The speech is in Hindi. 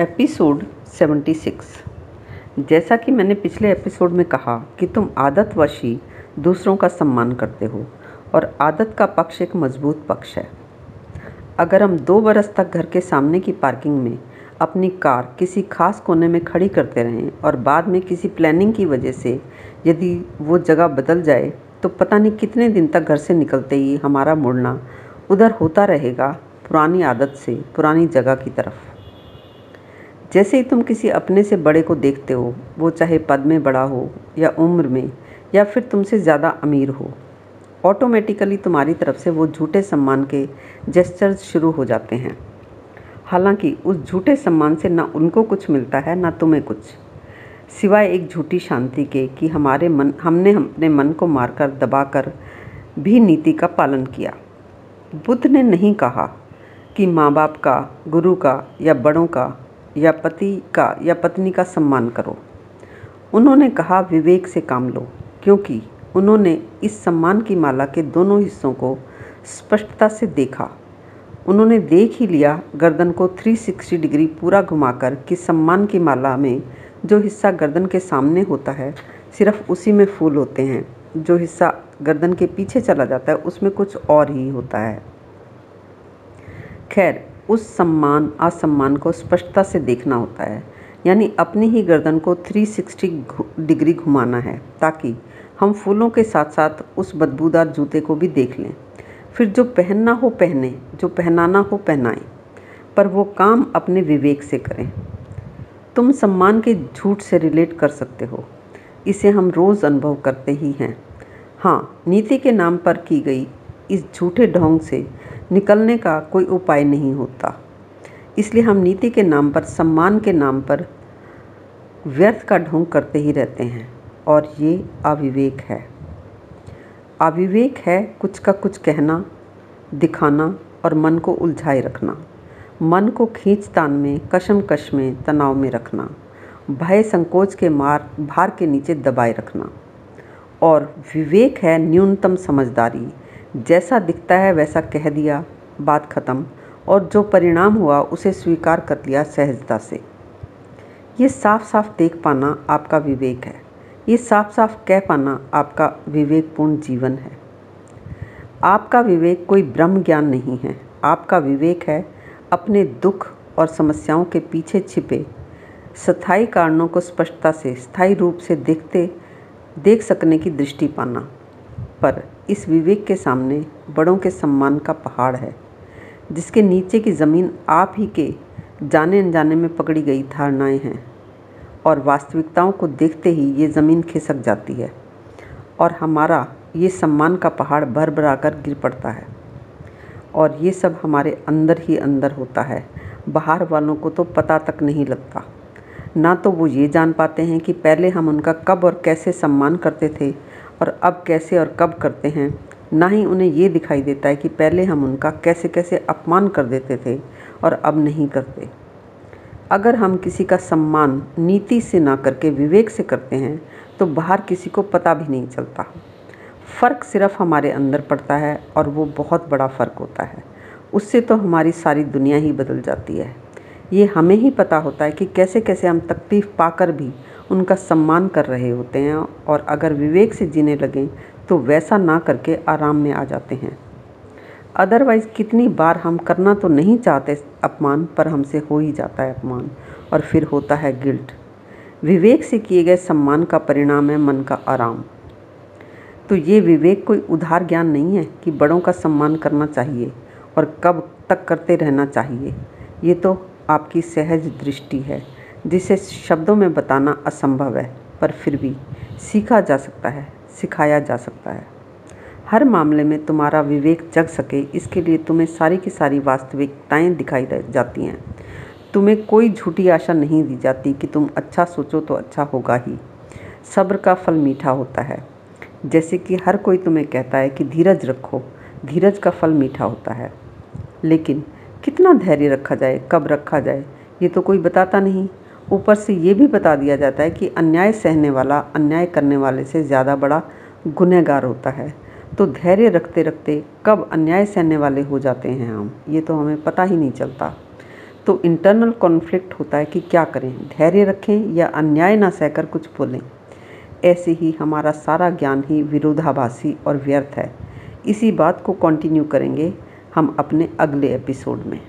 एपिसोड 76 जैसा कि मैंने पिछले एपिसोड में कहा कि तुम आदतवशी दूसरों का सम्मान करते हो और आदत का पक्ष एक मज़बूत पक्ष है। अगर हम दो बरस तक घर के सामने की पार्किंग में अपनी कार किसी खास कोने में खड़ी करते रहें और बाद में किसी प्लानिंग की वजह से यदि वो जगह बदल जाए तो पता नहीं कितने दिन तक घर से निकलते ही हमारा मुड़ना उधर होता रहेगा पुरानी आदत से पुरानी जगह की तरफ़। जैसे ही तुम किसी अपने से बड़े को देखते हो, वो चाहे पद में बड़ा हो या उम्र में, या फिर तुमसे ज़्यादा अमीर हो ऑटोमेटिकली तुम्हारी तरफ़ से वो झूठे सम्मान के जेस्चर्स शुरू हो जाते हैं। हालाँकि उस झूठे सम्मान से ना उनको कुछ मिलता है, ना तुम्हें कुछ। सिवाय एक झूठी शांति के कि हमारे मन, हमने अपने मन को मारकर, दबाकर भी नीति का पालन किया। बुद्ध ने नहीं कहा कि माँ बाप का, गुरु का या बड़ों का या पति का या पत्नी का सम्मान करो। उन्होंने कहा, विवेक से काम लो, क्योंकि उन्होंने इस सम्मान की माला के दोनों हिस्सों को स्पष्टता से देखा। उन्होंने देख ही लिया, गर्दन को 360 डिग्री पूरा घुमाकर कि सम्मान की माला में जो हिस्सा गर्दन के सामने होता है, सिर्फ़ उसी में फूल होते हैं। जो हिस्सा गर्दन के पीछे चला जाता है, उसमें कुछ और ही होता है। खैर उस सम्मान, असम्मान को स्पष्टता से देखना होता है। यानी अपनी ही गर्दन को 360 डिग्री घुमाना है, ताकि हम फूलों के साथ साथ उस बदबूदार जूते को भी देख लें। फिर जो पहनना हो पहने, जो पहनाना हो पहनाएँ, पर वो काम अपने विवेक से करें। तुम सम्मान के झूठ से रिलेट कर सकते हो। इसे हम रोज़ अनुभव करते ही हैं। हाँ नीति के नाम पर की गई इस झूठे ढोंग से निकलने का कोई उपाय नहीं होता। इसलिए हम नीति के नाम पर, सम्मान के नाम पर व्यर्थ का ढोंग करते ही रहते हैं, और ये अविवेक है। अविवेक है कुछ का कुछ कहना, दिखाना और मन को उलझाए रखना। मन को खींचतान में, कशमकश में, तनाव में रखना। भय संकोच के मार, भार के नीचे दबाए रखना। और विवेक है न्यूनतम समझदारी। जैसा दिखता है वैसा कह दिया, बात ख़त्म। और जो परिणाम हुआ, उसे स्वीकार कर लिया सहजता से। ये साफ़ साफ़ देख पाना आपका विवेक है। ये साफ़ साफ़ कह पाना आपका विवेकपूर्ण जीवन है। आपका विवेक कोई ब्रह्म ज्ञान नहीं है। आपका विवेक है अपने दुख और समस्याओं के पीछे छिपे, स्थायी कारणों को स्पष्टता से, स्थायी रूप से देखते, देख सकने की दृष्टि पाना। पर इस विवेक के सामने बड़ों के सम्मान का पहाड़ है, जिसके नीचे की ज़मीन आप ही के जाने अनजाने में पकड़ी गई धारणाएँ हैं और वास्तविकताओं को देखते ही ये ज़मीन खिसक जाती है और हमारा ये सम्मान का पहाड़ भर भरा कर गिर पड़ता है। और ये सब हमारे अंदर ही अंदर होता है, बाहर वालों को तो पता तक नहीं लगता। ना तो वो ये जान पाते हैं कि पहले हम उनका कब और कैसे सम्मान करते थे और अब कैसे और कब करते हैं? ना ही उन्हें ये दिखाई देता है कि पहले हम उनका कैसे कैसे अपमान कर देते थे और अब नहीं करते। अगर हम किसी का सम्मान नीति से ना करके विवेक से करते हैं तो बाहर किसी को पता भी नहीं चलता। फ़र्क सिर्फ़ हमारे अंदर पड़ता है और वो बहुत बड़ा फ़र्क होता है। उससे तो हमारी सारी दुनिया ही बदल जाती है। ये हमें ही पता होता है कि कैसे कैसे हम तकलीफ़ पाकर भी उनका सम्मान कर रहे होते हैं और अगर विवेक से जीने लगें तो वैसा ना करके आराम में आ जाते हैं। अदरवाइज़ कितनी बार हम करना तो नहीं चाहते अपमान, पर हमसे हो ही जाता है अपमान, और फिर होता है गिल्ट। विवेक से किए गए सम्मान का परिणाम है मन का आराम। तो ये विवेक कोई उधार ज्ञान नहीं है कि बड़ों का सम्मान करना चाहिए और कब तक करते रहना चाहिए। ये तो आपकी सहज दृष्टि है। जिसे शब्दों में बताना असंभव है, पर फिर भी सीखा जा सकता है, सिखाया जा सकता है। हर मामले में तुम्हारा विवेक जग सके, इसके लिए तुम्हें सारी की सारी वास्तविकताएँ दिखाई जाती हैं। तुम्हें कोई झूठी आशा नहीं दी जाती कि तुम अच्छा सोचो तो अच्छा होगा ही। सब्र का फल मीठा होता है। जैसे कि हर कोई तुम्हें कहता है कि धीरज रखो, धीरज का फल मीठा होता है। लेकिन कितना धैर्य रखा जाए, कब रखा जाए, ये तो कोई बताता नहीं। ऊपर से ये भी बता दिया जाता है कि अन्याय सहने वाला, अन्याय करने वाले से ज़्यादा बड़ा गुनहगार होता है। तो धैर्य रखते रखते कब अन्याय सहने वाले हो जाते हैं हम, ये तो हमें पता ही नहीं चलता। तो इंटरनल कॉन्फ्लिक्ट होता है कि क्या करें, धैर्य रखें या अन्याय ना सहकर कुछ बोलें। ऐसे ही हमारा सारा ज्ञान ही विरोधाभासी और व्यर्थ है। इसी बात को कंटिन्यू करेंगे हम अपने अगले एपिसोड में।